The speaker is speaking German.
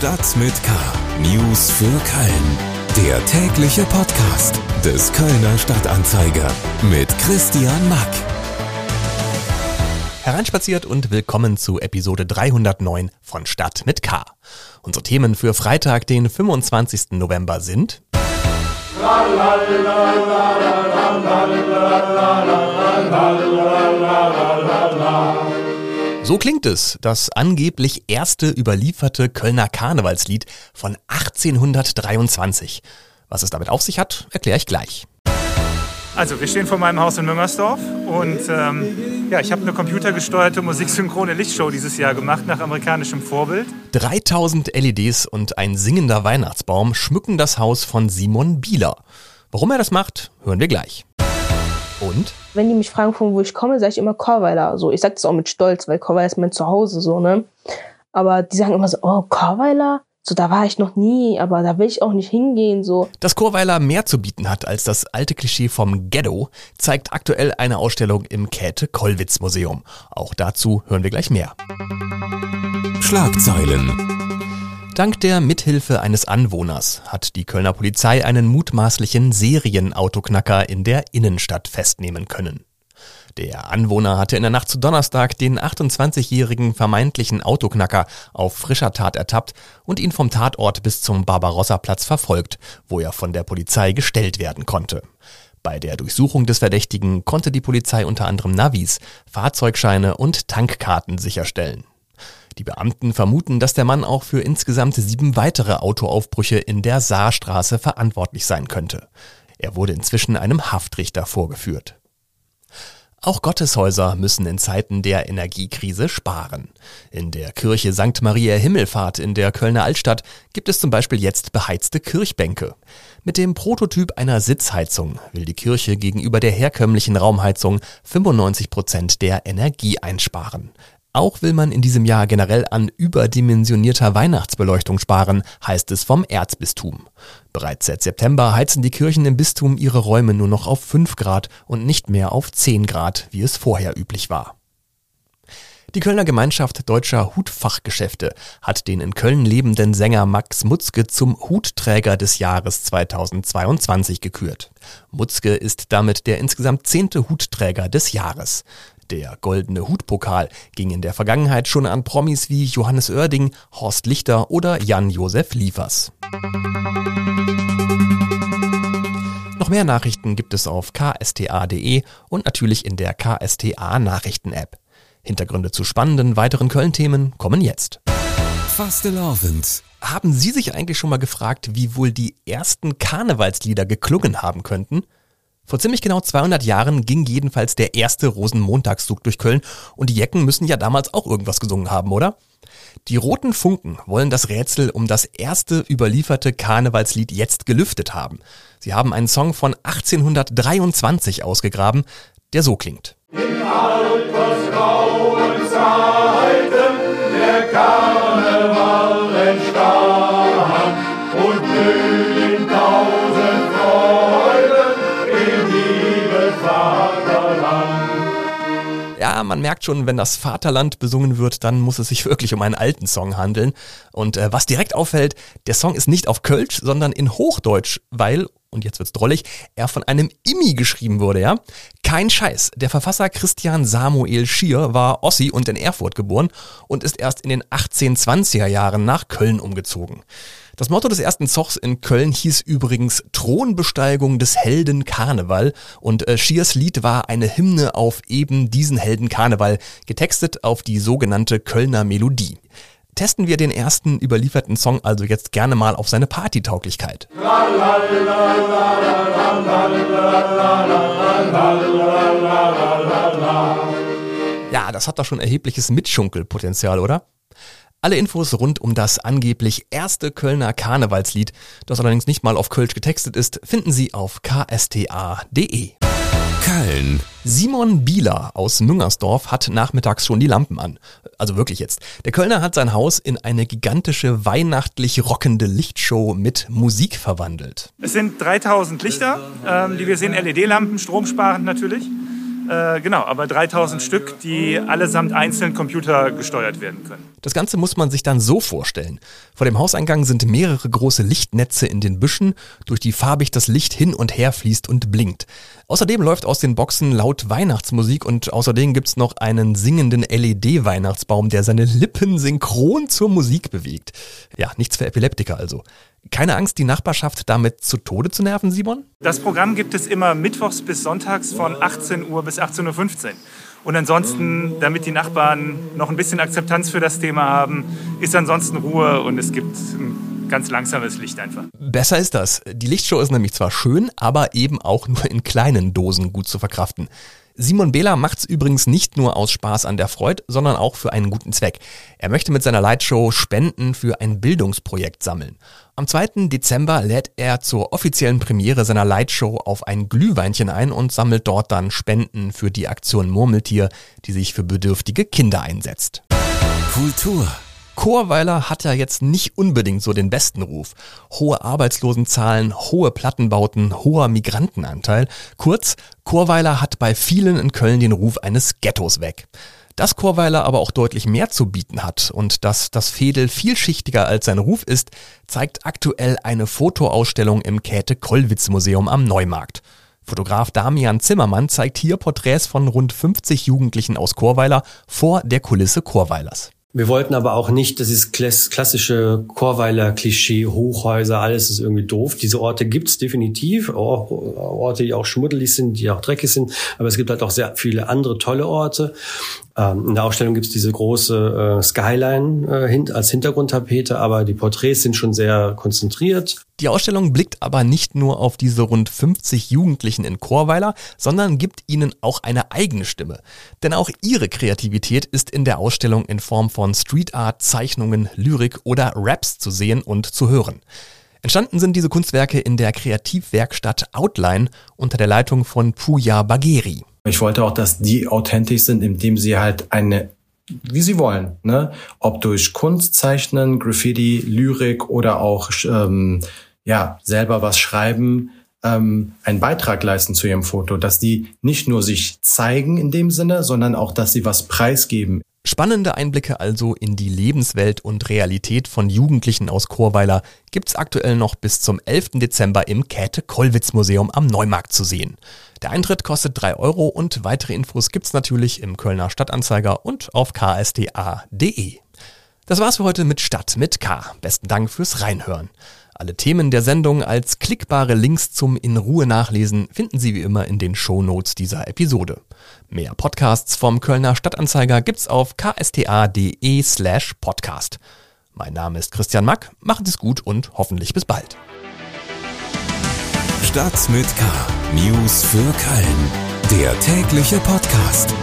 Stadt mit K. News für Köln. Der tägliche Podcast des Kölner Stadtanzeiger mit Christian Mack. Hereinspaziert und willkommen zu Episode 309 von Stadt mit K. Unsere Themen für Freitag, den 25. November sind so klingt es, das angeblich erste überlieferte Kölner Karnevalslied von 1823. Was es damit auf sich hat, erkläre ich gleich. Also, wir stehen vor meinem Haus in Müngersdorf und ähm, ja, ich habe eine computergesteuerte musiksynchrone Lichtshow dieses Jahr gemacht nach amerikanischem Vorbild. 3000 LEDs und ein singender Weihnachtsbaum schmücken das Haus von Simon Bieler. Warum er das macht, hören wir gleich. Und? Wenn die mich fragen, von wo ich komme, sage ich immer Chorweiler. So, ich sage das auch mit Stolz, weil Chorweiler ist mein Zuhause, so, ne? Aber die sagen immer so, oh, Chorweiler? So, da war ich noch nie, aber da will ich auch nicht hingehen, so. Dass Chorweiler mehr zu bieten hat als das alte Klischee vom Ghetto, zeigt aktuell eine Ausstellung im Käthe-Kollwitz-Museum. Auch dazu hören wir gleich mehr. Schlagzeilen. Dank der Mithilfe eines Anwohners hat die Kölner Polizei einen mutmaßlichen Serienautoknacker in der Innenstadt festnehmen können. Der Anwohner hatte in der Nacht zu Donnerstag den 28-jährigen vermeintlichen Autoknacker auf frischer Tat ertappt und ihn vom Tatort bis zum Barbarossa-Platz verfolgt, wo er von der Polizei gestellt werden konnte. Bei der Durchsuchung des Verdächtigen konnte die Polizei unter anderem Navis, Fahrzeugscheine und Tankkarten sicherstellen. Die Beamten vermuten, dass der Mann auch für insgesamt sieben weitere Autoaufbrüche in der Saarstraße verantwortlich sein könnte. Er wurde inzwischen einem Haftrichter vorgeführt. Auch Gotteshäuser müssen in Zeiten der Energiekrise sparen. In der Kirche St. Maria Himmelfahrt in der Kölner Altstadt gibt es zum Beispiel jetzt beheizte Kirchbänke. Mit dem Prototyp einer Sitzheizung will die Kirche gegenüber der herkömmlichen Raumheizung 95 Prozent der Energie einsparen. Auch will man in diesem Jahr generell an überdimensionierter Weihnachtsbeleuchtung sparen, heißt es vom Erzbistum. Bereits seit September heizen die Kirchen im Bistum ihre Räume nur noch auf 5 Grad und nicht mehr auf 10 Grad, wie es vorher üblich war. Die Kölner Gemeinschaft deutscher Hutfachgeschäfte hat den in Köln lebenden Sänger Max Mutzke zum Hutträger des Jahres 2022 gekürt. Mutzke ist damit der insgesamt zehnte Hutträger des Jahres. Der goldene Hutpokal ging in der Vergangenheit schon an Promis wie Johannes Oerding, Horst Lichter oder Jan-Josef Liefers. Noch mehr Nachrichten gibt es auf ksta.de und natürlich in der KSTA Nachrichten-App. Hintergründe zu spannenden weiteren Köln-Themen kommen jetzt. Fastelavend. Haben Sie sich eigentlich schon mal gefragt, wie wohl die ersten Karnevalslieder geklungen haben könnten? Vor ziemlich genau 200 Jahren ging jedenfalls der erste Rosenmontagszug durch Köln und die Jecken müssen ja damals auch irgendwas gesungen haben, oder? Die Roten Funken wollen das Rätsel um das erste überlieferte Karnevalslied jetzt gelüftet haben. Sie haben einen Song von 1823 ausgegraben, der so klingt. In man merkt schon, wenn das Vaterland besungen wird, dann muss es sich wirklich um einen alten Song handeln. Und äh, was direkt auffällt, der Song ist nicht auf Kölsch, sondern in Hochdeutsch, weil, und jetzt wird's drollig, er von einem Immi geschrieben wurde, ja? Kein Scheiß. Der Verfasser Christian Samuel Schier war Ossi und in Erfurt geboren und ist erst in den 1820er Jahren nach Köln umgezogen. Das Motto des ersten Zochs in Köln hieß übrigens Thronbesteigung des Helden Karneval und äh, Schiers Lied war eine Hymne auf eben diesen Helden Karneval, getextet auf die sogenannte Kölner Melodie. Testen wir den ersten überlieferten Song also jetzt gerne mal auf seine Partytauglichkeit. Ja, das hat doch schon erhebliches Mitschunkelpotenzial, oder? Alle Infos rund um das angeblich erste Kölner Karnevalslied, das allerdings nicht mal auf Kölsch getextet ist, finden Sie auf ksta.de. Köln. Simon Bieler aus Müngersdorf hat nachmittags schon die Lampen an. Also wirklich jetzt. Der Kölner hat sein Haus in eine gigantische weihnachtlich rockende Lichtshow mit Musik verwandelt. Es sind 3000 Lichter, ähm, die wir sehen, LED-Lampen, stromsparend natürlich. Äh, genau, aber 3000 Stück, die allesamt einzeln computergesteuert werden können. Das Ganze muss man sich dann so vorstellen. Vor dem Hauseingang sind mehrere große Lichtnetze in den Büschen, durch die farbig das Licht hin und her fließt und blinkt. Außerdem läuft aus den Boxen laut Weihnachtsmusik und außerdem gibt's noch einen singenden LED-Weihnachtsbaum, der seine Lippen synchron zur Musik bewegt. Ja, nichts für Epileptiker also. Keine Angst, die Nachbarschaft damit zu Tode zu nerven, Simon? Das Programm gibt es immer mittwochs bis sonntags von 18 Uhr bis 18.15 Uhr. Und ansonsten, damit die Nachbarn noch ein bisschen Akzeptanz für das Thema haben, ist ansonsten Ruhe und es gibt ganz langsames Licht einfach. Besser ist das. Die Lichtshow ist nämlich zwar schön, aber eben auch nur in kleinen Dosen gut zu verkraften. Simon Behler macht's übrigens nicht nur aus Spaß an der Freude, sondern auch für einen guten Zweck. Er möchte mit seiner Lightshow Spenden für ein Bildungsprojekt sammeln. Am 2. Dezember lädt er zur offiziellen Premiere seiner Lightshow auf ein Glühweinchen ein und sammelt dort dann Spenden für die Aktion Murmeltier, die sich für bedürftige Kinder einsetzt. Kultur Chorweiler hat ja jetzt nicht unbedingt so den besten Ruf. Hohe Arbeitslosenzahlen, hohe Plattenbauten, hoher Migrantenanteil. Kurz, Chorweiler hat bei vielen in Köln den Ruf eines Ghettos weg. Dass Chorweiler aber auch deutlich mehr zu bieten hat und dass das Fädel vielschichtiger als sein Ruf ist, zeigt aktuell eine Fotoausstellung im Käthe-Kollwitz-Museum am Neumarkt. Fotograf Damian Zimmermann zeigt hier Porträts von rund 50 Jugendlichen aus Chorweiler vor der Kulisse Chorweilers. Wir wollten aber auch nicht, das ist klassische Chorweiler Klischee, Hochhäuser, alles ist irgendwie doof. Diese Orte gibt's definitiv, auch Orte, die auch schmuddelig sind, die auch dreckig sind, aber es gibt halt auch sehr viele andere tolle Orte. Ähm, in der Ausstellung gibt's diese große äh, Skyline äh, als Hintergrundtapete, aber die Porträts sind schon sehr konzentriert. Die Ausstellung blickt aber nicht nur auf diese rund 50 Jugendlichen in Chorweiler, sondern gibt ihnen auch eine eigene Stimme. Denn auch ihre Kreativität ist in der Ausstellung in Form von Street Art, Zeichnungen, Lyrik oder Raps zu sehen und zu hören. Entstanden sind diese Kunstwerke in der Kreativwerkstatt Outline unter der Leitung von Puja Bagheri. Ich wollte auch, dass die authentisch sind, indem sie halt eine wie sie wollen, ne? Ob durch Kunst zeichnen, Graffiti, Lyrik oder auch ähm, ja selber was schreiben, ähm, einen Beitrag leisten zu ihrem Foto, dass die nicht nur sich zeigen in dem Sinne, sondern auch, dass sie was preisgeben. Spannende Einblicke also in die Lebenswelt und Realität von Jugendlichen aus Chorweiler gibt's aktuell noch bis zum 11. Dezember im Käthe-Kollwitz-Museum am Neumarkt zu sehen. Der Eintritt kostet drei Euro und weitere Infos gibt's natürlich im Kölner Stadtanzeiger und auf ksta.de. Das war's für heute mit Stadt mit K. Besten Dank fürs Reinhören. Alle Themen der Sendung als klickbare Links zum in Ruhe nachlesen finden Sie wie immer in den Show Notes dieser Episode. Mehr Podcasts vom Kölner Stadtanzeiger gibt's auf ksta.de slash podcast. Mein Name ist Christian Mack, macht es gut und hoffentlich bis bald. Stadt mit K. News für Köln. Der tägliche Podcast.